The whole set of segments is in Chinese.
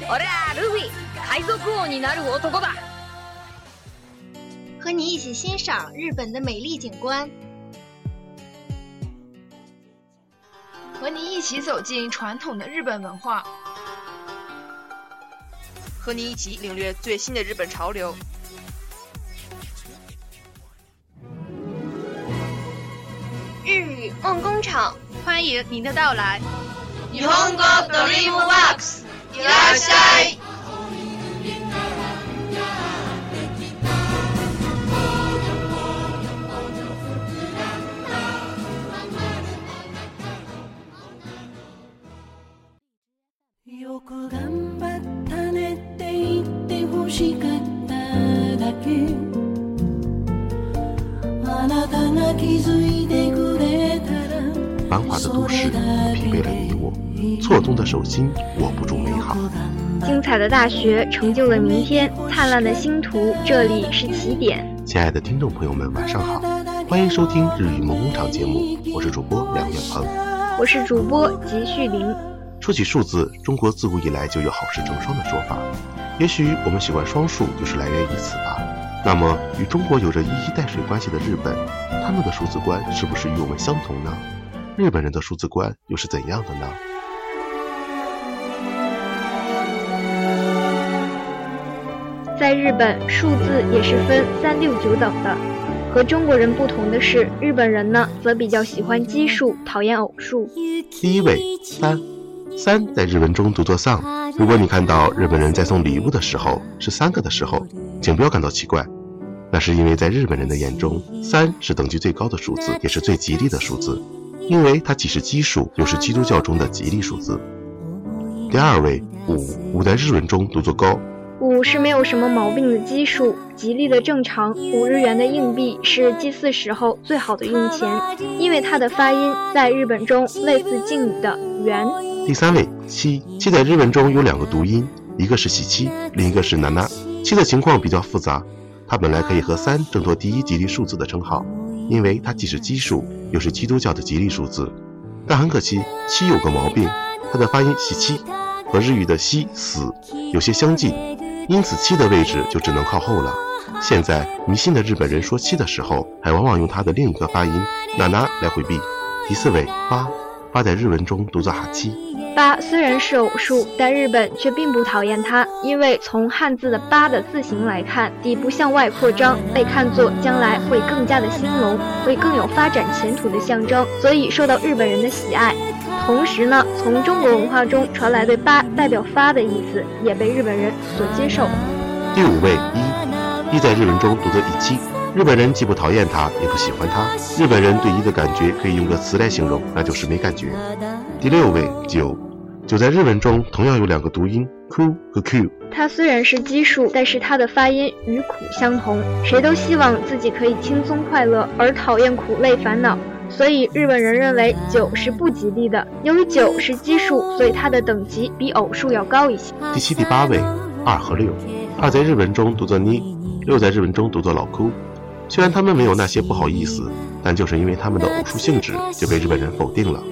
贝嘎姐，俺はルフィ，海賊王になる男だ。和你一起欣赏日本的美丽景观，和你一起走进传统的日本文化，和你一起领略最新的日本潮流。日语梦工厂，欢迎您的到来。日本語ドリームワークス， いらっしゃい。よく頑張ったねって言って欲しかっただけあなたが気づいてくれたら繁华的都市疲惫了你我， 错综的手心握不住美好。精彩的大学成就了明天，灿烂的星途，这里是起点。亲爱的听众朋友们，晚上好，欢迎收听日语梦工厂节目，我是主播梁远鹏。我是主播吉旭林。说起数字，中国自古以来就有好事成双的说法，也许我们喜欢双数，就是来源于此吧。那么，与中国有着一衣带水关系的日本，他们的数字观是不是与我们相同呢？日本人的数字观又是怎样的呢？在日本，数字也是分三六九等的。和中国人不同的是，日本人呢则比较喜欢奇数，讨厌偶数。第一位三，三在日文中读作丧。如果你看到日本人在送礼物的时候是三个的时候，请不要感到奇怪，那是因为在日本人的眼中，三是等级最高的数字，也是最吉利的数字，因为它既是奇数，又是基督教中的吉利数字。第二位五，五在日文中读作高。五是没有什么毛病的奇数，吉利的正常。五日元的硬币是祭祀时候最好的用钱，因为它的发音在日本中类似敬语的元。第三位七，七在日文中有两个读音，一个是喜七，另一个是娜娜。七的情况比较复杂，它本来可以和三争夺第一吉利数字的称号，因为它既是奇数，又是基督教的吉利数字。但很可惜，七有个毛病，它的发音喜七和日语的西死有些相近。因此，七的位置就只能靠后了。现在，迷信的日本人说七的时候，还往往用它的另一个发音“娜娜”来回避。第四位八，八在日文中读作哈七。八虽然是偶数，但日本却并不讨厌它，因为从汉字的“八”的字形来看，底部向外扩张，被看作将来会更加的兴隆，会更有发展前途的象征，所以受到日本人的喜爱。同时呢，从中国文化中传来对“八”代表发的意思，也被日本人所接受。第五位一，一在日文中读作一七，日本人既不讨厌它，也不喜欢它。日本人对一的感觉可以用个词来形容，那就是没感觉。第六位九，九在日文中同样有两个读音 ku 和 q。它虽然是奇数，但是它的发音与苦相同。谁都希望自己可以轻松快乐，而讨厌苦累烦恼。所以日本人认为九是不吉利的。由于九是奇数，所以它的等级比偶数要高一些。第七、第八位二和六，二在日文中读作妮，六在日文中读作老哭。虽然他们没有那些不好意思，但就是因为他们的偶数性质，就被日本人否定了。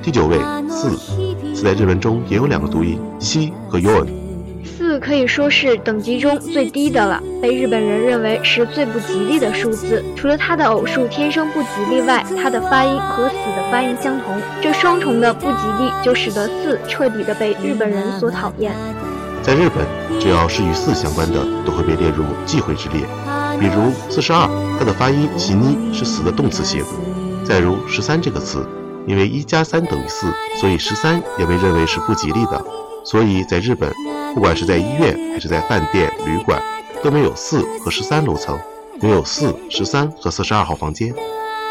第九位四，四在日文中也有两个读音西和 yon。四可以说是等级中最低的了，被日本人认为是最不吉利的数字。除了它的偶数天生不吉利外，它的发音和死的发音相同，这双重的不吉利就使得四彻底的被日本人所讨厌。在日本，只要是与四相关的，都会被列入忌讳之列。比如四十二，它的发音“喜妮”是死的动词形。再如十三这个词，因为一加三等于四，所以十三也被认为是不吉利的。所以在日本，不管是在医院还是在饭店、旅馆，都没有四和十三楼层，没有四、十三和四十二号房间。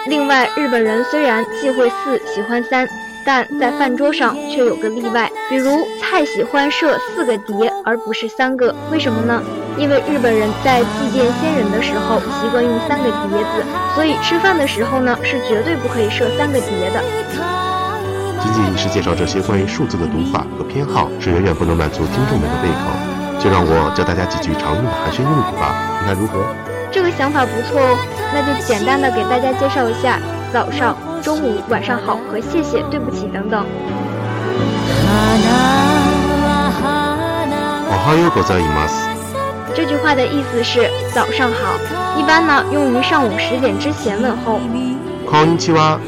另外，日本人虽然忌讳四，喜欢三，但在饭桌上却有个例外，比如菜喜欢设四个碟，而不是三个。为什么呢？因为日本人在祭奠先人的时候习惯用三个碟子，所以吃饭的时候呢是绝对不可以设三个碟的。仅仅是介绍这些关于数字的读法和偏好，是远远不能满足听众们的胃口。就让我教大家几句常用的寒暄用语吧，你看如何？这个想法不错哦，那就简单的给大家介绍一下早上、中午、晚上好和谢谢、对不起等等。おはようございます。 这句话的意思是早上好，一般呢用于上午十点之前问候。こんにちは。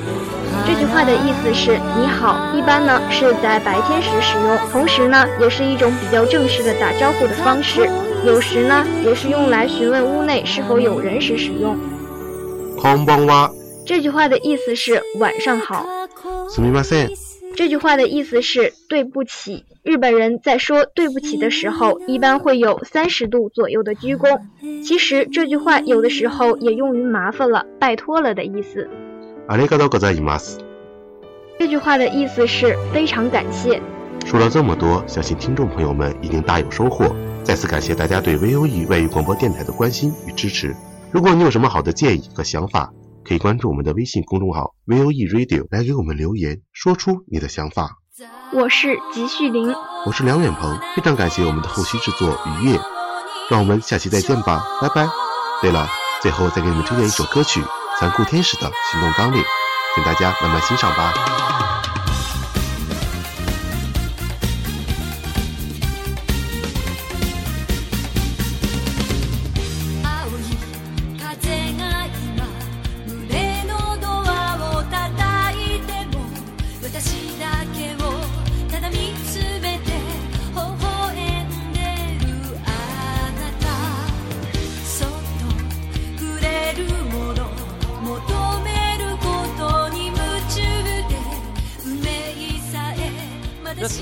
这句话的意思是你好，一般呢是在白天时使用，同时呢也是一种比较正式的打招呼的方式。有时呢也是用来询问屋内是否有人时使用。こんばんは。这句话的意思是晚上好。すみません。 这句话的意思是对不起。日本人在说对不起的时候，一般会有三十度左右的鞠躬。其实这句话有的时候也用于麻烦了、拜托了的意思。ありがとうございます。这句话的意思是非常感谢。说了这么多，相信听众朋友们一定大有收获。再次感谢大家对 VOE 外语广播电台的关心与支持。如果你有什么好的建议和想法， 可以关注我们的微信公众号 VOE Radio 来给我们留言，说出你的想法。我是吉旭林，我是梁远鹏，非常感谢我们的后期制作雨夜。让我们下期再见吧，拜拜。对了，最后再给你们推荐一首歌曲《残酷天使的行动纲领》，请大家慢慢欣赏吧。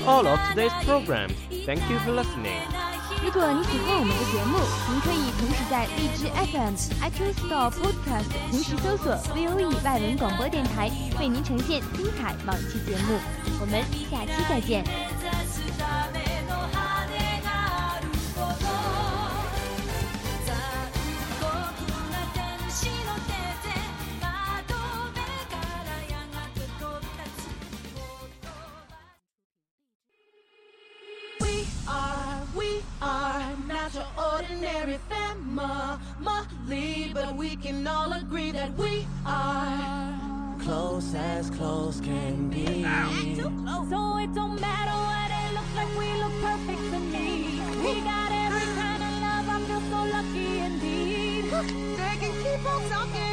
All of today's program. Thank you for listening. 如果你喜欢我们的节目，您可以同时在荔枝 FM、iTunes Store、Podcast 同时搜索 VOE 外文广播电台，为您呈现精彩往期节目。我们下期再见。Family, but we can all agree that we are close as close can be. So it don't matter what it looks like, we look perfect to me. We got every kind of love, I feel so lucky indeed. They can keep on talking,